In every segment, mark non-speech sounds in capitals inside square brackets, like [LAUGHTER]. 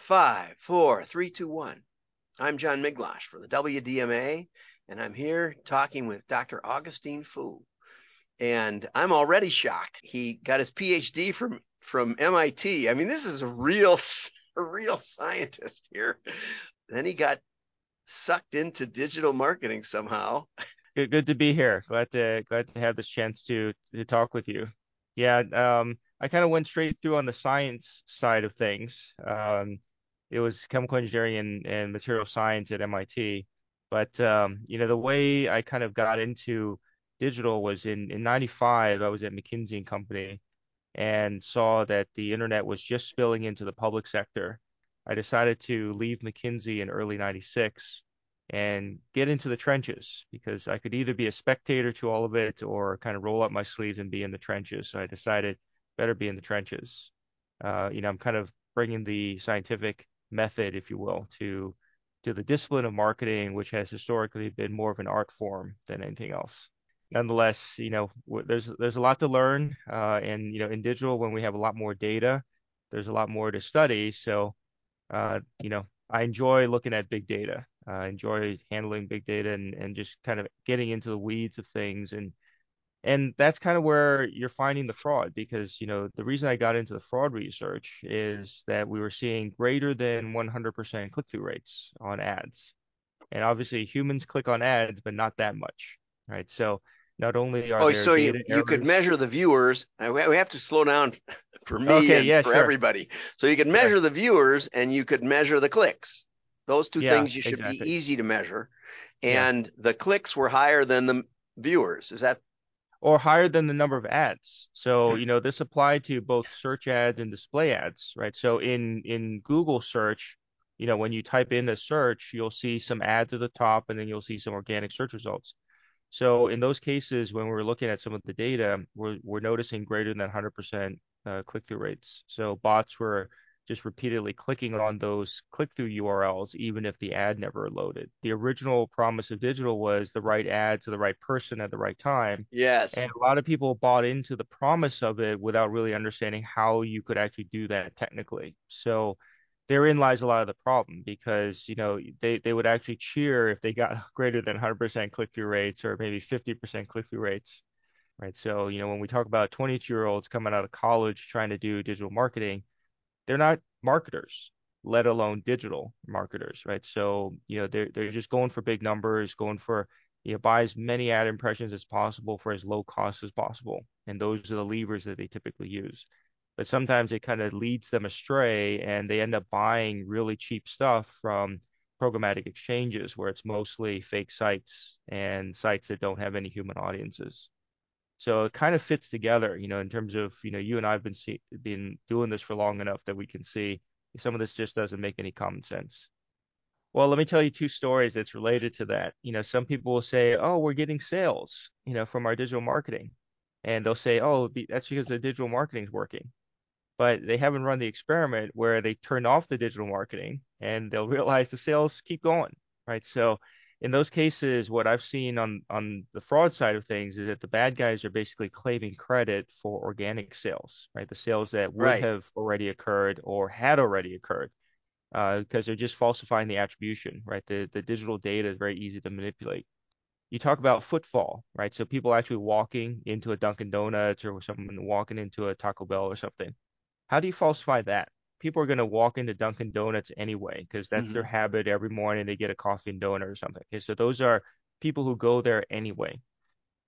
five, four, three, two, one. I'm John Miglautsch for the WDMA, and I'm here talking with Dr. Augustine Fou. And I'm already shocked. He got his PhD from from MIT. I mean, this is a real [LAUGHS] a real scientist here. Then he got sucked into digital marketing somehow. Good, good to be here. Glad to glad to have this chance to to talk with you. Yeah, um, I kind of went straight through on the science side of things. Um, it was chemical engineering and, and material science at MIT. But um, you know, the way I kind of got into digital was in in 95, I was at McKinsey and Company and saw that the internet was just spilling into the public sector. I decided to leave McKinsey in early 96 and get into the trenches because I could either be a spectator to all of it or kind of roll up my sleeves and be in the trenches. So I decided better be in the trenches. Uh, you know, I'm kind of bringing the scientific method, if you will, to to the discipline of marketing, which has historically been more of an art form than anything else. Nonetheless, you know, there's there's a lot to learn, uh, and you know, in digital, when we have a lot more data, there's a lot more to study. So, uh, you know, I enjoy looking at big data. I enjoy handling big data and and just kind of getting into the weeds of things and and that's kind of where you're finding the fraud because, you know, the reason I got into the fraud research is that we were seeing greater than 100% click-through rates on ads. And obviously humans click on ads, but not that much, right? So not only are oh, so you, you could measure the viewers. We have to slow down [LAUGHS] for me okay, and yeah, for sure. everybody. So you could measure the viewers and you could measure the clicks. Those two yeah, things you should exactly. be easy to measure. Yeah. And the clicks were higher than the viewers. Is that or higher than the number of ads. So, you know, this applied to both search ads and display ads, right? So in in Google search, you know, when you type in a search, you'll see some ads at the top and then you'll see some organic search results. So in those cases, when we're looking at some of the data, we're we're noticing greater than 100% uh, click-through rates. So bots were just repeatedly clicking on those click-through URLs, even if the ad never loaded. The original promise of digital was the right ad to the right person at the right time. Yes. And a lot of people bought into the promise of it without really understanding how you could actually do that technically. So therein lies a lot of the problem because you know they, they would actually cheer if they got [LAUGHS] greater than 100% click-through rates or maybe 50% click-through rates right so you know when we talk about 22 year olds coming out of college trying to do digital marketing they're not marketers, let alone digital marketers, right? So, you know, they're they're just going for big numbers, going for, you know, buy as many ad impressions as possible for as low cost as possible. And those are the levers that they typically use. But sometimes it kind of leads them astray and they end up buying really cheap stuff from programmatic exchanges where it's mostly fake sites and sites that don't have any human audiences. So it kind of fits together, you know, in terms of, you know, you and I have been see, been doing this for long enough that we can see some of this just doesn't make any common sense. Well, let me tell you two stories that's related to that. You know, some people will say, "Oh, we're getting sales, you know, from our digital marketing," and they'll say, "Oh, that's because the digital marketing is working." But they haven't run the experiment where they turn off the digital marketing and they'll realize the sales keep going, right? So in those cases, what I've seen on on the fraud side of things is that the bad guys are basically claiming credit for organic sales, right? The sales that would right. have already occurred or had already occurred, uh, because they're just falsifying the attribution, right? The the digital data is very easy to manipulate. You talk about footfall, right? So people actually walking into a Dunkin' Donuts or someone walking into a Taco Bell or something. How do you falsify that? People are going to walk into Dunkin' Donuts anyway because that's mm-hmm. their habit every morning. They get a coffee and donut or something. Okay, so those are people who go there anyway.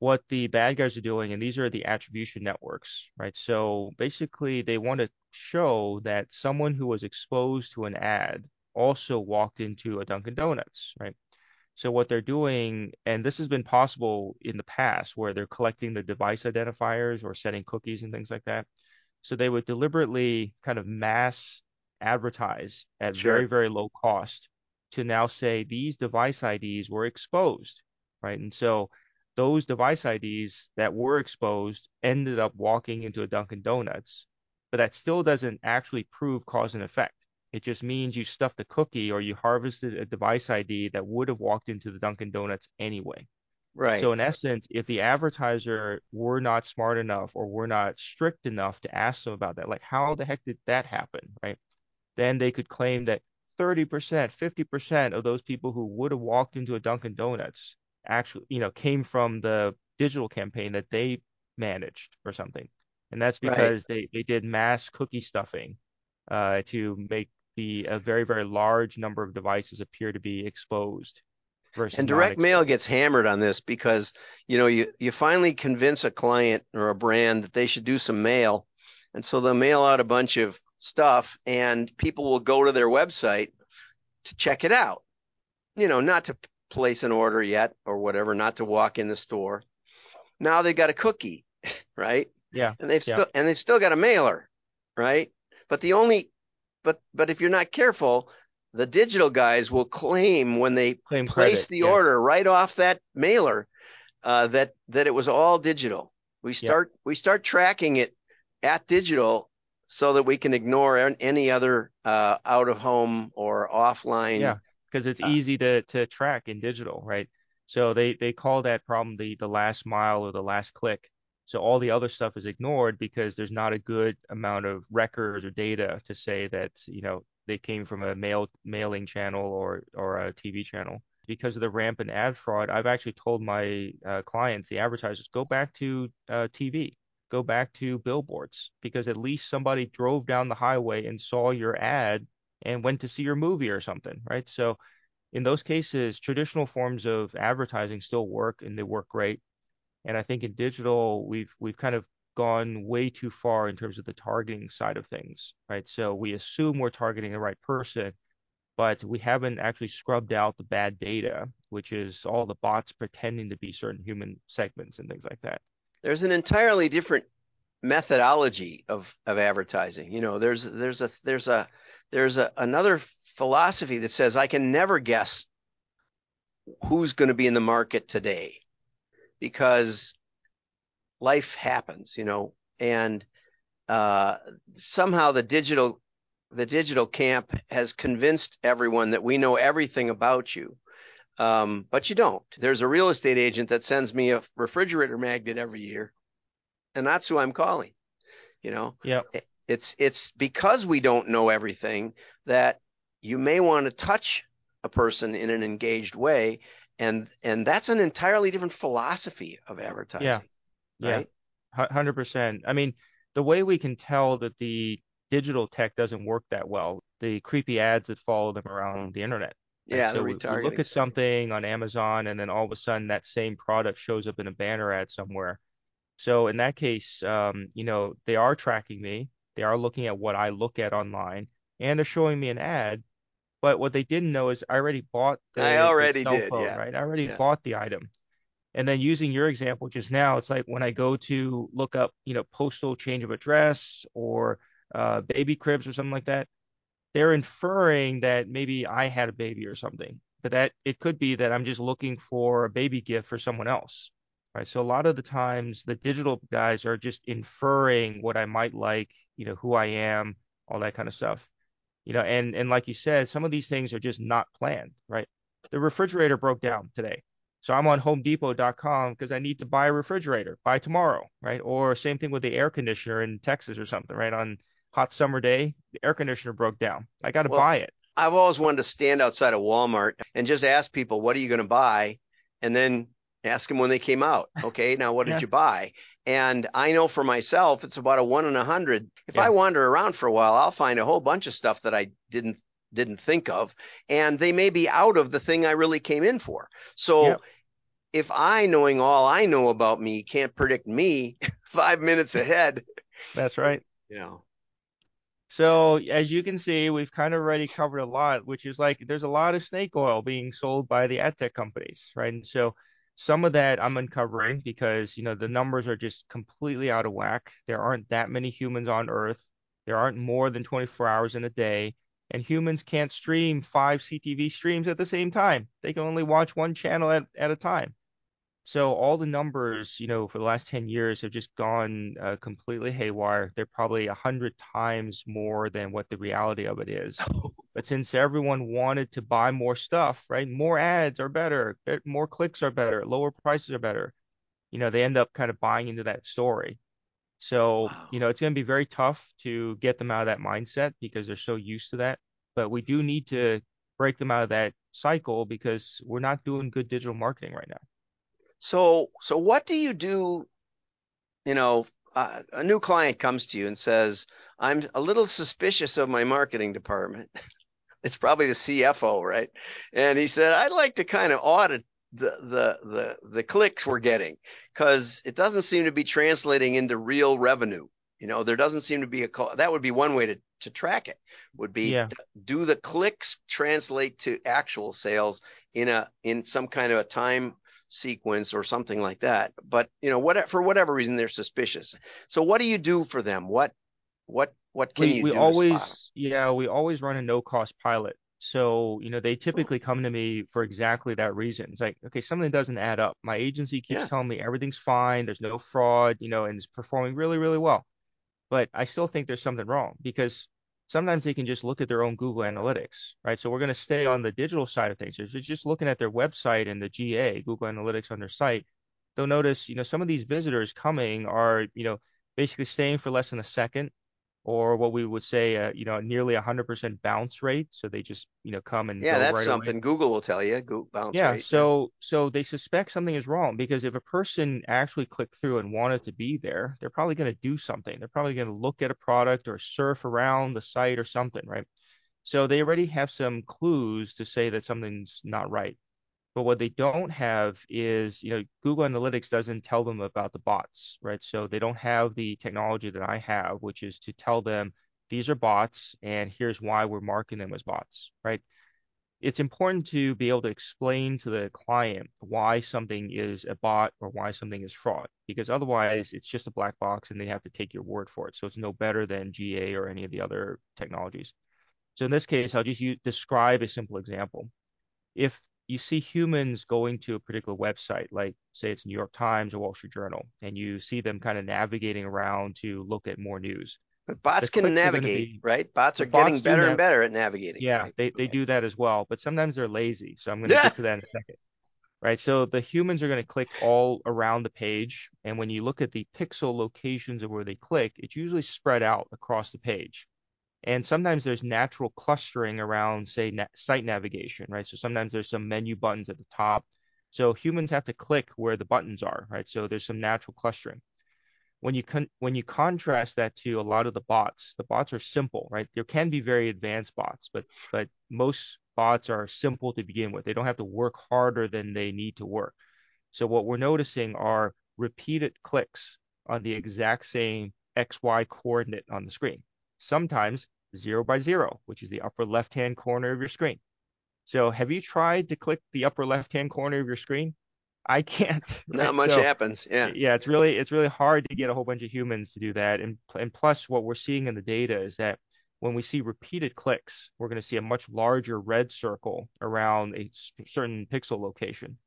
What the bad guys are doing, and these are the attribution networks, right? So basically, they want to show that someone who was exposed to an ad also walked into a Dunkin' Donuts, right? So what they're doing, and this has been possible in the past, where they're collecting the device identifiers or setting cookies and things like that. So they would deliberately kind of mass advertise at sure. very, very low cost to now say these device IDs were exposed, right? And so those device IDs that were exposed ended up walking into a Dunkin' Donuts, but that still doesn't actually prove cause and effect. It just means you stuffed a cookie or you harvested a device ID that would have walked into the Dunkin' Donuts anyway. Right. So in essence, if the advertiser were not smart enough or were not strict enough to ask them about that, like how the heck did that happen, right? then they could claim that 30%, 50% of those people who would have walked into a Dunkin' Donuts actually, you know, came from the digital campaign that they managed or something. And that's Right. because they, they did mass cookie stuffing uh, to make the a very, very large number of devices appear to be exposed And direct mail gets hammered on this because, you know, you, you finally convince a client or a brand that they should do some mail. And so they'll mail out a bunch of stuff and people will go to their website to check it out. You know, not to place an order yet or whatever, not to walk in the store. Now they've got a cookie, [LAUGHS] right? Yeah, And they've yeah, still and they've still got a mailer, right? But the only but but if you're not careful, the digital guys will claim when they claim place credit. the Yes. order right off that mailer uh, that that it was all digital. We start we start tracking it at digital so that we can ignore any other uh, out of home or offline. Yeah, because it's Uh, easy to to track in digital, right? So they they call that problem the the last mile or the last click. So all the other stuff is ignored because there's not a good amount of records or data to say that, you know, they came from a mail mailing channel or or a TV channel. Because of the rampant ad fraud, I've actually told my uh, clients, the advertisers, go back to uh, TV, go back to billboards, because at least somebody drove down the highway and saw your ad and went to see your movie or something, right? So in those cases, traditional forms of advertising still work and they work great. And I think in digital, we've we've kind of gone way too far in terms of the targeting side of things, right? So we assume we're targeting the right person, but we haven't actually scrubbed out the bad data, which is all the bots pretending to be certain human segments and things like that. there's an entirely different methodology of of advertising. You know, there's there's a there's a there's a another philosophy that says I can never guess who's going to be in the market today because life happens, you know, and uh, somehow the digital the digital camp has convinced everyone that we know everything about you. Um, but you don't. There's a real estate agent that sends me a refrigerator magnet every year, and that's who I'm calling. You know, Yeah, it's it's because we don't know everything that you may want to touch a person in an engaged way, and and that's an entirely different philosophy of advertising, yeah, right? hu- 100%. I mean, the way we can tell that the digital tech doesn't work that well, the creepy ads that follow them around the internet. Yeah, the So we, we look at something on Amazon and then all of a sudden that same product shows up in a banner ad somewhere. So in that case, um, you know, they are tracking me. They are looking at what I look at online and they're showing me an ad. But what they didn't know is I already bought I the the already cell did. phone, Yeah, right? I already yeah. bought the item. And then using your example just now, it's like when I go to look up, you know, postal change of address or uh, baby cribs or something like that, they're inferring that maybe I had a baby or something. But that it could be that I'm just looking for a baby gift for someone else, right? So a lot of the times the digital guys are just inferring what I might like, you know, who I am, all that kind of stuff. You know, and and like you said, some of these things are just not planned, right? The refrigerator broke down today. So I'm on HomeDepot.com because I need to buy a refrigerator by tomorrow, right? Or same thing with the air conditioner in Texas or something, right? On hot summer day, the air conditioner broke down. I got to Well, buy it. I've always wanted to stand outside of Walmart and just ask people, what are you going to buy? And then ask them when they came out. Okay, now what did you buy? And I know for myself, it's about a one in a hundred. If I wander around for a while, I'll find a whole bunch of stuff that I didn't didn't think of, and they may be out of the thing I really came in for. So if I, knowing all I know about me, can't predict me [LAUGHS] five minutes ahead, That's right. you know, So as you can see, we've kind of already covered a lot, which is like there's a lot of snake oil being sold by the ad tech companies, right? And so some of that I'm uncovering because, you know, the numbers are just completely out of whack. There aren't that many humans on Earth. There aren't more than 24 hours in a day, and humans can't stream five CTV streams at the same time. They can only watch one channel at, at a time. So all the numbers, you know, for the last 10 years have just gone uh, completely haywire. They're probably a hundred times more than what the reality of it is. [LAUGHS] But since everyone wanted to buy more stuff, right? More ads are better, more clicks are better, lower prices are better. You know, they end up kind of buying into that story. So, Wow. you know, it's going to be very tough to get them out of that mindset because they're so used to that. But we do need to break them out of that cycle because we're not doing good digital marketing right now. So, so what do you do? You know, uh, a new client comes to you and says, "I'm a little suspicious of my marketing department." [LAUGHS] It's probably the CFO, right? And he said, "I'd like to kind of audit the the the the clicks we're getting because it doesn't seem to be translating into real revenue. You know, there doesn't seem to be a call. that would be one way to to track it would be Yeah. do the clicks translate to actual sales in a in some kind of a time sequence or something like that. But you know, what for whatever reason they're suspicious. So what do you do for them? What what what can We you we always yeah, we always run a no cost pilot. So, you know, they typically come to me for exactly that reason. It's like, okay, something doesn't add up. My agency keeps Yeah. telling me everything's fine, there's no fraud, you know, and it's performing really, really well. But I still think there's something wrong because sometimes they can just look at their own Google Analytics, right? So we're going to stay on the digital side of things. If you're just looking at their website and the GA, Google Analytics on their site, they'll notice, you know, some of these visitors coming are, you know, basically staying for less than a second or what we would say, uh, you know, nearly 100% bounce rate. So they just, you know, come and Yeah, go that's right away. something Google will tell you. Google bounce Yeah, rate. Yeah. so so they suspect something is wrong because if a person actually clicked through and wanted to be there, they're probably going to do something. They're probably going to look at a product or surf around the site or something, right? So they already have some clues to say that something's not right. But what they don't have is, you know, Google Analytics doesn't tell them about the bots, right? So they don't have the technology that I have, which is to tell them these are bots and here's why we're marking them as bots, right? It's important to be able to explain to the client why something is a bot or why something is fraud, because otherwise it's just a black box and they have to take your word for it. So it's no better than GA or any of the other technologies. So in this case, I'll just use, describe a simple example. If you see humans going to a particular website, like say it's New York Times or Wall Street Journal, and you see them kind of navigating around to look at more news, But the bots can going to navigate, be right? Bots are getting bots do better and better at navigating, yeah, right? they, they do that as well, but sometimes they're lazy. So I'm going to Yeah. get to that in a second, right? So the humans are going to click all around the page. And when you look at the pixel locations of where they click, it's usually spread out across the page. And sometimes there's natural clustering around, say, na site navigation, right? So sometimes there's some menu buttons at the top. So humans have to click where the buttons are, right? So there's some natural clustering. When you con when you contrast that to a lot of the bots, the bots are simple, right? There can be very advanced bots, but but most bots are simple to begin with. They don't have to work harder than they need to work. So what we're noticing are repeated clicks on the exact same XY coordinate on the screen. Sometimes zero by zero, which is the upper left-hand corner of your screen. So have you tried to click the upper left-hand corner of your screen? I can't, [LAUGHS] Not much So happens. Yeah. yeah, it's really it's really hard to get a whole bunch of humans to do that. And and plus what we're seeing in the data is that when we see repeated clicks, we're going to see a much larger red circle around a certain pixel location.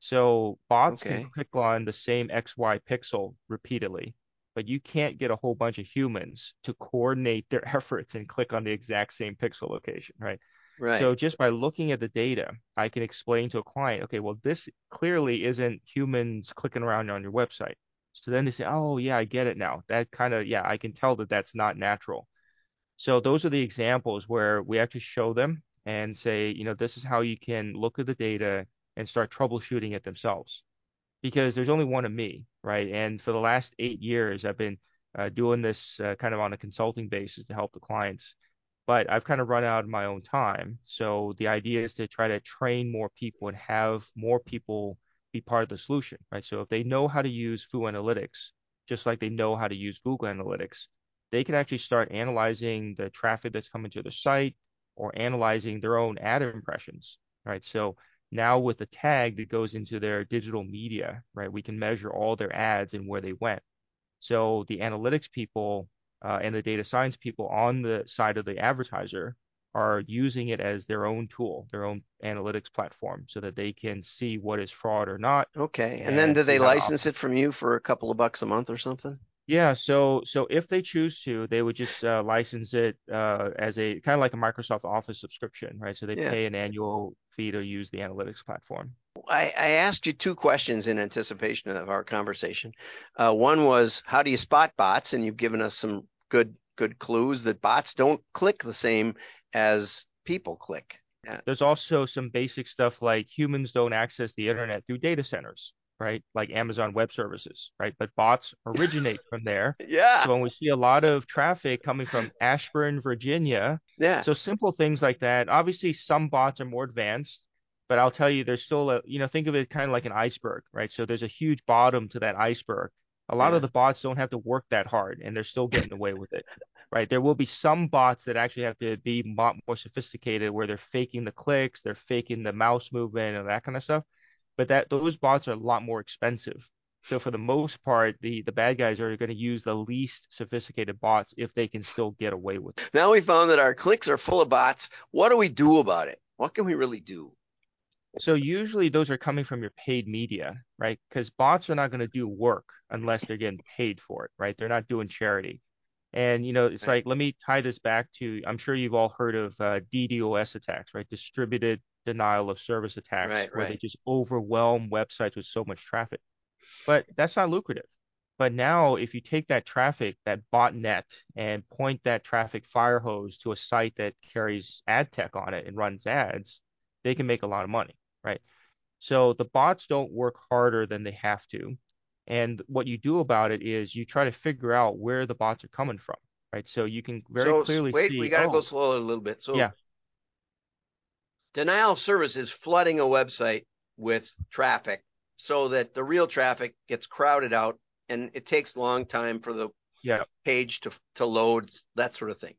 So bots can click on the same XY pixel repeatedly, but you can't get a whole bunch of humans to coordinate their [LAUGHS] efforts and click on the exact same pixel location, right? Right. So just by looking at the data, I can explain to a client, okay, well, this clearly isn't humans clicking around on your website. So then they say, oh, yeah, I get it now. That kind of, yeah, I can tell that that's not natural. So those are the examples where we actually show them and say, you know, this is how you can look at the data and start troubleshooting it themselves. Because there's only one of me, right? And for the last eight years, I've been uh, doing this uh, kind of on a consulting basis to help the clients. But I've kind of run out of my own time. So the idea is to try to train more people and have more people be part of the solution, right? So if they know how to use FouAnalytics, just like they know how to use Google Analytics, they can actually start analyzing the traffic that's coming to the site or analyzing their own ad impressions, right? So now with the tag that goes into their digital media, right, we can measure all their ads and where they went. So the analytics people uh, and the data science people on the side of the advertiser are using it as their own tool, their own analytics platform, so that they can see what is fraud or not Okay. And then do they license it from you for a couple of bucks a month or something? Yeah, so so if they choose to, they would just uh, license it uh, as a kind of like a Microsoft Office subscription, right? So they Yeah. pay an annual fee to use the analytics platform. I, I asked you two questions in anticipation of our conversation. Uh, one was how do you spot bots, and you've given us some good good clues that bots don't click the same as people click. Yeah. There's also some basic stuff like humans don't access the internet through data centers, right? Like Amazon Web Services, right? But bots originate from there. [LAUGHS] Yeah. So when we see a lot of traffic coming from Ashburn, Virginia, yeah. So simple things like that. Obviously, some bots are more advanced, but I'll tell you, there's still a, you know, think of it kind of like an iceberg, right? So there's a huge bottom to that iceberg. A lot yeah. of the bots don't have to work that hard and they're still getting away with it, right? There will be some bots that actually have to be more sophisticated where they're faking the clicks, they're faking the mouse movement and that kind of stuff. But that those bots are a lot more expensive. So for the most part, the the bad guys are going to use the least sophisticated bots if they can still get away with it. Now we found that our clicks are full of bots. What do we do about it? What can we really do? So usually those are coming from your paid media, right? Because bots are not going to do work unless they're getting paid for it, right? They're not doing charity. And you know, it's like let me tie this back to I'm sure you've all heard of uh, DDoS attacks, right? Distributed denial of service attacks, right, where right. they just overwhelm websites with so much traffic. But that's not lucrative. But now, if you take that traffic, that botnet, and point that traffic fire hose to a site that carries ad tech on it and runs ads, they can make a lot of money, right? So the bots don't work harder than they have to. And what you do about it is you try to figure out where the bots are coming from, right? So you can very so, clearly wait, see. we got to oh, go slow a little bit. So yeah. Denial of service is flooding a website with traffic so that the real traffic gets crowded out and it takes a long time for the yeah. page to to load, that sort of thing.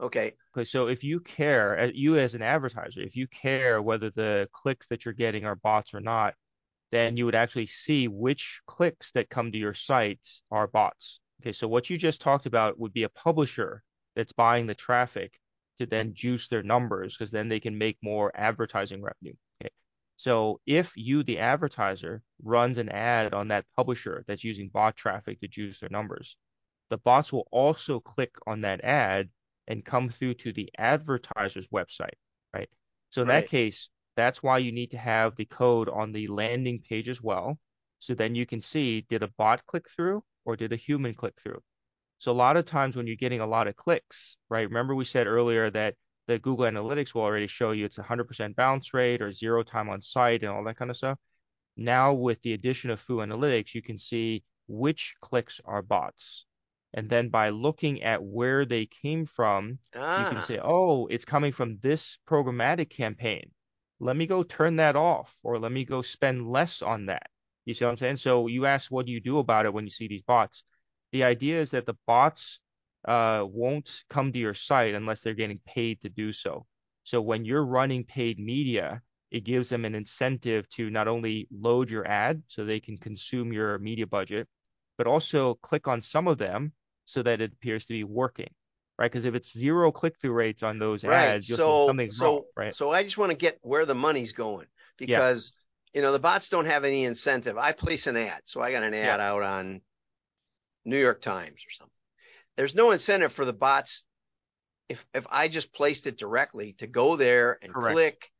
Okay. Okay. So if you care, uh, you as an advertiser, if you care whether the clicks that you're getting are bots or not, then you would actually see which clicks that come to your site are bots. Okay, so what you just talked about would be a publisher that's buying the traffic to then juice their numbers because then they can make more advertising revenue. Okay. So if you, the advertiser, runs an ad on that publisher that's using bot traffic to juice their numbers, the bots will also click on that ad and come through to the advertiser's website, right? So in right. that case, that's why you need to have the code on the landing page as well. So then you can see, did a bot click through or did a human click through? So a lot of times when you're getting a lot of clicks, right? Remember we said earlier that the Google Analytics will already show you it's 100% bounce rate or zero time on site and all that kind of stuff. Now with the addition of FouAnalytics, you can see which clicks are bots. And then by looking at where they came from, ah. you can say, oh, it's coming from this programmatic campaign let me go turn that off or let me go spend less on that. You see what I'm saying? So you ask, what do you do about it when you see these bots? The idea is that the bots uh, won't come to your site unless they're getting paid to do so. So when you're running paid media, it gives them an incentive to not only load your ad so they can consume your media budget, but also click on some of them so that it appears to be working right? Because if it's zero click through rates on those right. ads, you'll so, something's so, wrong, right? So I just want to get where the money's going because yeah. you know the bots don't have any incentive. I place an ad, so I got an ad yeah. out on New York Times or something. There's no incentive for the bots if if I just placed it directly to go there and Correct. click.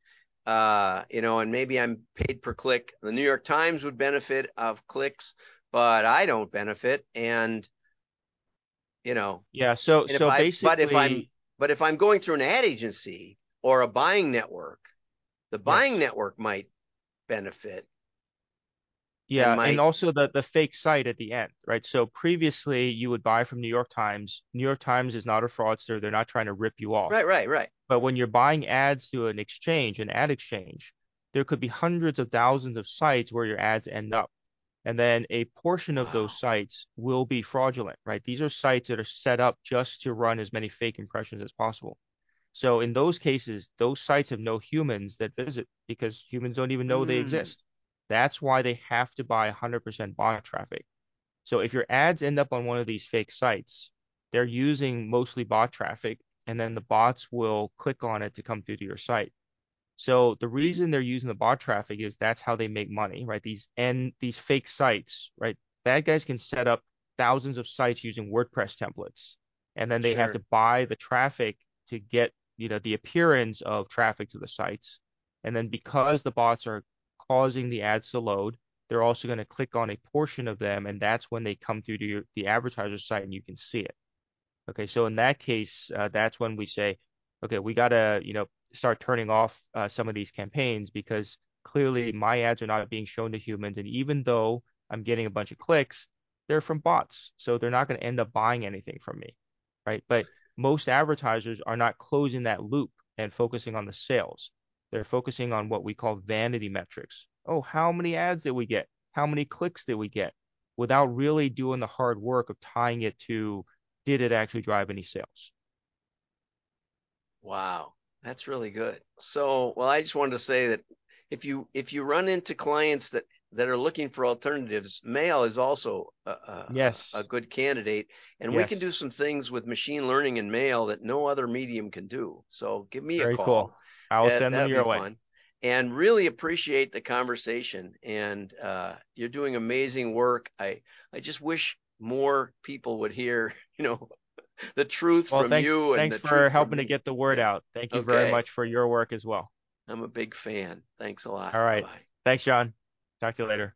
Uh, you know, and maybe I'm paid per click. The New York Times would benefit of clicks, but I don't benefit. And you know. Yeah. So so I, basically, but if I'm but if I'm going through an ad agency or a buying network, the buying yes. network might benefit. Yeah, and, might... and also the the fake site at the end, right? So previously you would buy from New York Times. New York Times is not a fraudster; they're not trying to rip you off. Right, right, right. But when you're buying ads through an exchange, an ad exchange, there could be hundreds of thousands of sites where your ads end up and then a portion of those sites will be fraudulent, right? These are sites that are set up just to run as many fake impressions as possible. So in those cases, those sites have no humans that visit because humans don't even know mm. they exist. That's why they have to buy 100% bot traffic. So if your ads end up on one of these fake sites, they're using mostly bot traffic, and then the bots will click on it to come through to your site. So the reason they're using the bot traffic is that's how they make money, right? These and these fake sites, right? Bad guys can set up thousands of sites using WordPress templates, and then they sure. have to buy the traffic to get you know the appearance of traffic to the sites. And then because the bots are causing the ads to load. They're also going to click on a portion of them, and that's when they come through to your, the advertiser site and you can see it. Okay, so in that case, uh, that's when we say, okay, we got to, you know, start turning off uh, some of these campaigns because clearly my ads are not being shown to humans. And even though I'm getting a bunch of clicks, they're from bots. So they're not going to end up buying anything from me, right? But most advertisers are not closing that loop and focusing on the sales. They're focusing on what we call vanity metrics. Oh, how many ads did we get? How many clicks did we get? Without really doing the hard work of tying it to did it actually drive any sales? Wow, that's really good. So, well, I just wanted to say that if you if you run into clients that that are looking for alternatives, mail is also a, a, yes. a, good candidate. And yes. we can do some things with machine learning and mail that no other medium can do. So give me Very a call. Cool. I will send them your way. Fun. And really appreciate the conversation. And uh, you're doing amazing work. I I just wish more people would hear, [LAUGHS] you know, the truth well, from thanks, you. thanks for helping to get the word out. Thank you okay. very much for your work as well. I'm a big fan. Thanks a lot. All right. Bye-bye. Thanks, John. Talk to you later.